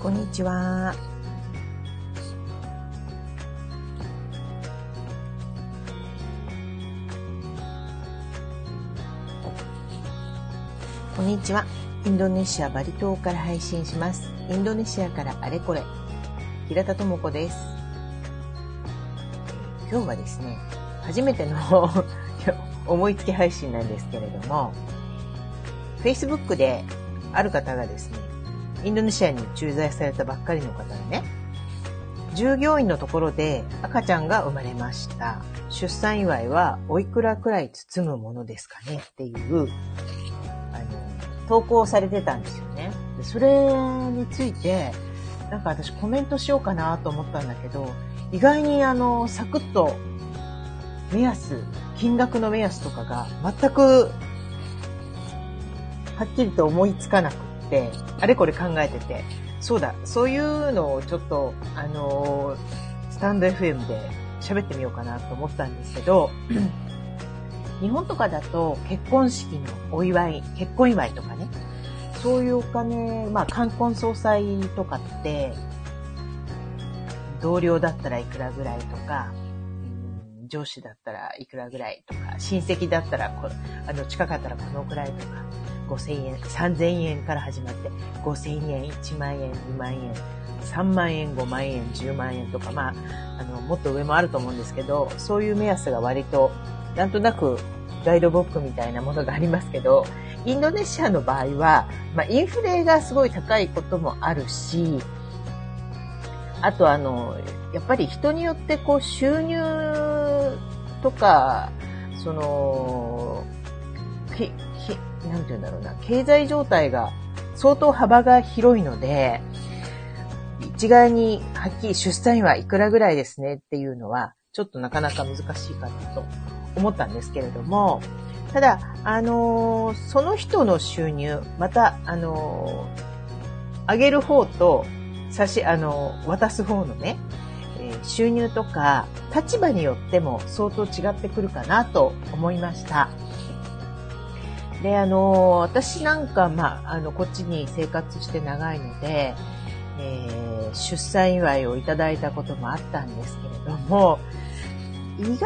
こんにちは。こんにちは。インドネシアバリ島から配信します。インドネシアからあれこれ。平田智子です。今日はですね、初めての 思いつき配信なんですけれども、Facebook である方がですね、インドネシアに駐在されたばっかりの方にね、従業員のところで赤ちゃんが生まれました。出産祝いはおいくらくらい包むものですかね？っていう、あの、投稿されてたんですよね。でそれについて、なんか私コメントしようかなと思ったんだけど、意外にあの、サクッと目安、金額の目安とかが全くはっきりと思いつかなくって、あれこれ考えてて、そうだ、そういうのをちょっと、あのー、スタンド FM で喋ってみようかなと思ったんですけど、日本とかだと結婚式のお祝い、結婚祝いとかね、そういうお金、まあ、冠婚葬祭とかって、同僚だったらいくらぐらいとか、上司だったらいくらぐらいとか、親戚だったらこ、あの、近かったらこのくらいとか、5000円、3000円から始まって、5000円、1万円、2万円、3万円、5万円、10万円とか、まあ、あの、もっと上もあると思うんですけど、そういう目安が割と、なんとなくガイドブックみたいなものがありますけど、インドネシアの場合は、まあ、インフレがすごい高いこともあるし、あとあの、やっぱり人によってこう収入とか、その、なんて言うんだろうな、経済状態が相当幅が広いので、一概にはっきり出産はいくらぐらいですねっていうのは、ちょっとなかなか難しいかなと思ったんですけれども、ただ、あのー、その人の収入、また、あのー、上げる方と、差し、あのー、渡す方のね、え収入とか、立場によっても相当違ってくるかなと思いました。で、あの、私なんか、まあ、あの、こっちに生活して長いので、えー、出産祝いをいただいたこともあったんですけれども、意外に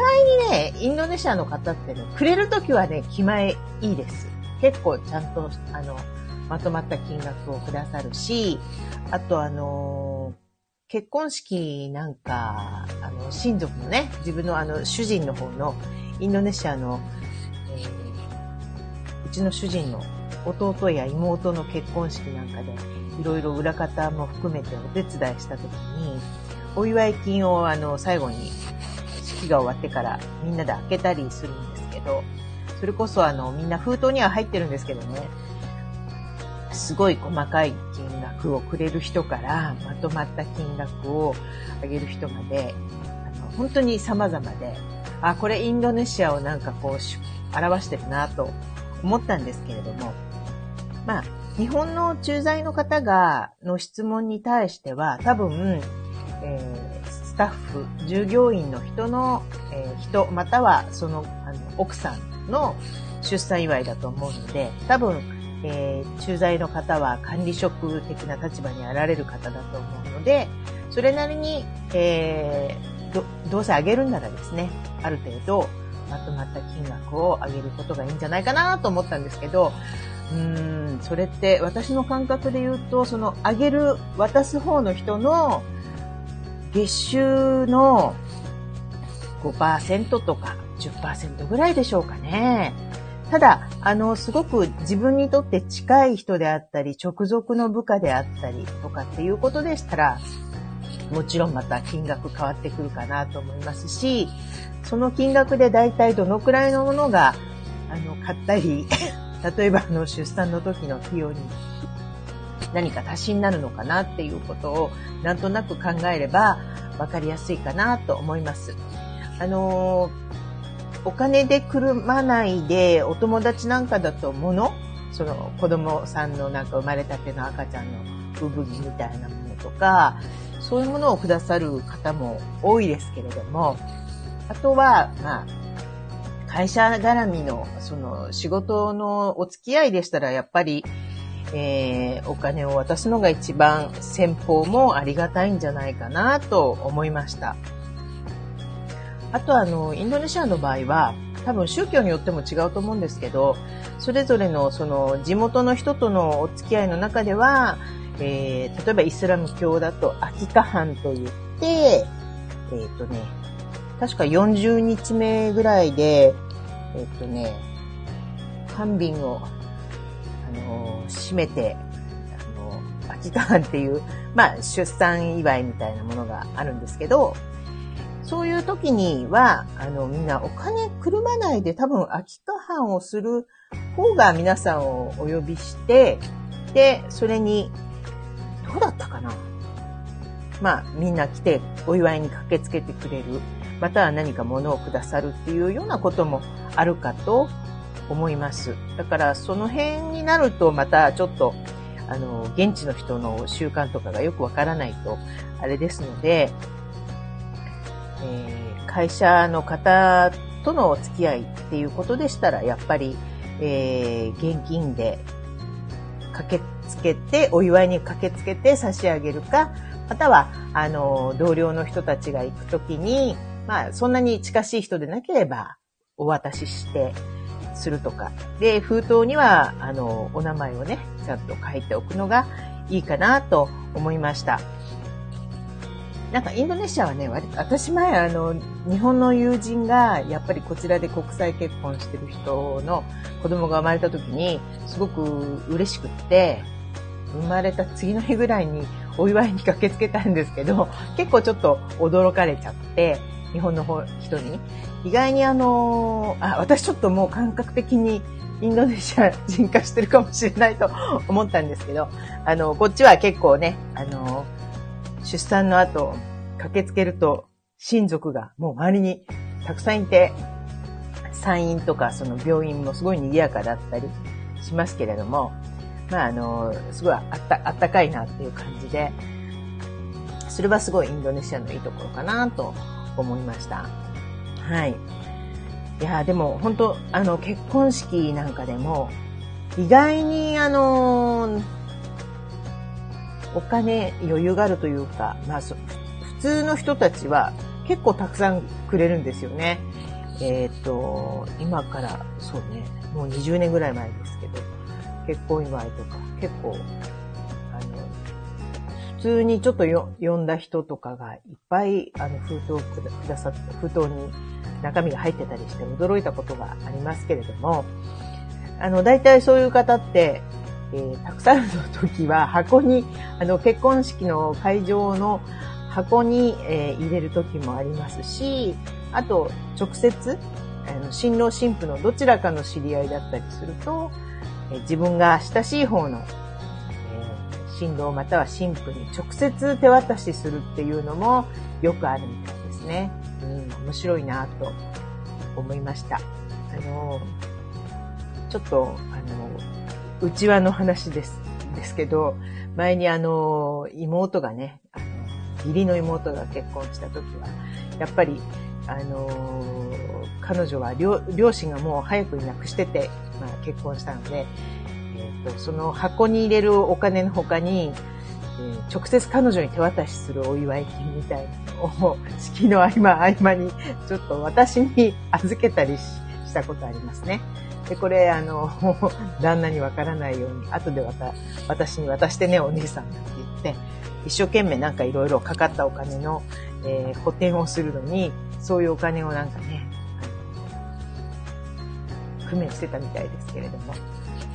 ね、インドネシアの方ってね、くれるときはね、気前いいです。結構ちゃんと、あの、まとまった金額をくださるし、あとあの、結婚式なんか、あの、親族のね、自分のあの、主人の方のインドネシアのちの主人の弟や妹の結婚式なんかで、いろいろ裏方も含めてお手伝いした時に、お祝い金をあの、最後に式が終わってからみんなで開けたりするんですけど、それこそあの、みんな封筒には入ってるんですけどね、すごい細かい金額をくれる人から、まとまった金額をあげる人まで、あの、本当に様々で、あ、これインドネシアをなんかこう、表してるなと思ったんですけれども、まあ、日本の駐在の方が、の質問に対しては、多分、えー、スタッフ、従業員の人の、えー、人、またはそのあの奥さんの出産祝いだと思うので、多分、えー、駐在の方は管理職的な立場にあられる方だと思うので、それなりに、えー、どどうせあげるんならですね、ある程度、まとまった金額を上げることがいいんじゃないかなと思ったんですけど、うーん、それって私の感覚で言うと、その上げる、渡す方の人の月収の5%とか10%ぐらいでしょうかね。ただ、あの、すごく自分にとって近い人であったり、直属の部下であったりとかっていうことでしたら、もちろんまた金額変わってくるかなと思いますし、その金額で大体どのくらいのものが、あの、買ったり、例えばあの、出産の時の費用に何か足しになるのかなっていうことをなんとなく考えれば分かりやすいかなと思います。あのお金でくるまないでお友達なんかだと物その子供さんのなんか生まれたての赤ちゃんの産着みたいなものとかそういうものをくださる方も多いですけれどもあとは、まあ、会社絡みの、その仕事のお付き合いでしたら、やっぱり、えー、お金を渡すのが一番先方もありがたいんじゃないかなと思いました。あとあの、インドネシアの場合は、多分宗教によっても違うと思うんですけど、それぞれのその地元の人とのお付き合いの中では、えー、例えばイスラム教だとアキカハンと言って、えっ、ー、とね、確か40日目ぐらいで、えっ、ー、とね、半瓶を、あの閉めて、あのアキカハンっていう、まあ、出産祝いみたいなものがあるんですけど、そういう時には、あの、みんなお金くるまないで多分空き家藩をする方が皆さんをお呼びして、で、それに、うだったかな？まあ、みんな来てお祝いに駆けつけてくれる。または何か物をくださるっていうようなこともあるかと思います。だからその辺になるとまたちょっとあの、現地の人の習慣とかがよくわからないとあれですので、えー、会社の方とのお付き合いっていうことでしたら、やっぱり、えー、現金で駆けつけて、お祝いに駆けつけて差し上げるか、または、あの、同僚の人たちが行くときに、まあ、そんなに近しい人でなければ、お渡しして、するとか。で、封筒には、あの、お名前をね、ちゃんと書いておくのがいいかなと思いました。なんかインドネシアはね、私前あの、日本の友人がやっぱりこちらで国際結婚してる人の子供が生まれた時にすごく嬉しくって、生まれた次の日ぐらいにお祝いに駆けつけたんですけど、結構ちょっと驚かれちゃって、日本の人に。意外にあの、あ、私ちょっともう感覚的にインドネシア人化してるかもしれないと 思ったんですけど、あの、こっちは結構ね、あの、出産の後、駆けつけると、親族がもう周りにたくさんいて、産院とかその病院もすごい賑やかだったりしますけれども、まああの、すごいあったあったかいなっていう感じで、それはすごいインドネシアのいいところかなと思いました。はい。いや、でも本当あの、結婚式なんかでも、意外にあの、お金余裕があるというか、まあ、普通の人たちは結構たくさんくれるんですよね。えっ、ー、と、今から、そうね、もう20年ぐらい前ですけど、結婚祝いとか、結構、あの、普通にちょっとよ呼んだ人とかがいっぱい、あの、封筒をくださって、封筒に中身が入ってたりして驚いたことがありますけれども、あの、大体そういう方って、えー、たくさんの時は箱に、あの、結婚式の会場の箱に、えー、入れる時もありますし、あと、直接、あの新郎新婦のどちらかの知り合いだったりすると、えー、自分が親しい方の、えー、新郎または新婦に直接手渡しするっていうのもよくあるみたいですね。うん、面白いなと思いました。あの、ちょっと、あの、内輪の話です、ですけど、前にあの、妹がね、あの、義理の妹が結婚した時は、やっぱり、あの彼女は両両親がもう早くに亡くしてて、まあ、結婚したので、えーと、その箱に入れるお金の他に、えー、直接彼女に手渡しするお祝い金みたいなのを式の合間合間にちょっと私に預けたりしたことありますね。で、これ、あの、旦那にわからないように、後でわた、私に渡してね、お兄さんって言って、一生懸命なんかいろいろかかったお金の、えー、補填をするのに、そういうお金をなんかね、工面してたみたいですけれども。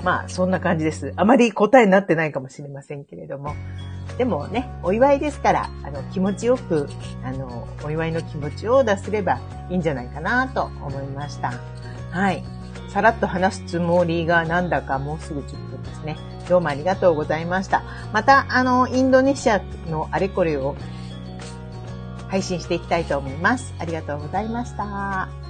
まあ、そんな感じです。あまり答えになってないかもしれませんけれども。でもね、お祝いですから、あの、気持ちよく、あの、お祝いの気持ちを出せればいいんじゃないかなと思いました。はい。さらっと話すつもりがなんだかもうすぐ10分ですね。どうもありがとうございました。また、あの、インドネシアのあれこれを配信していきたいと思います。ありがとうございました。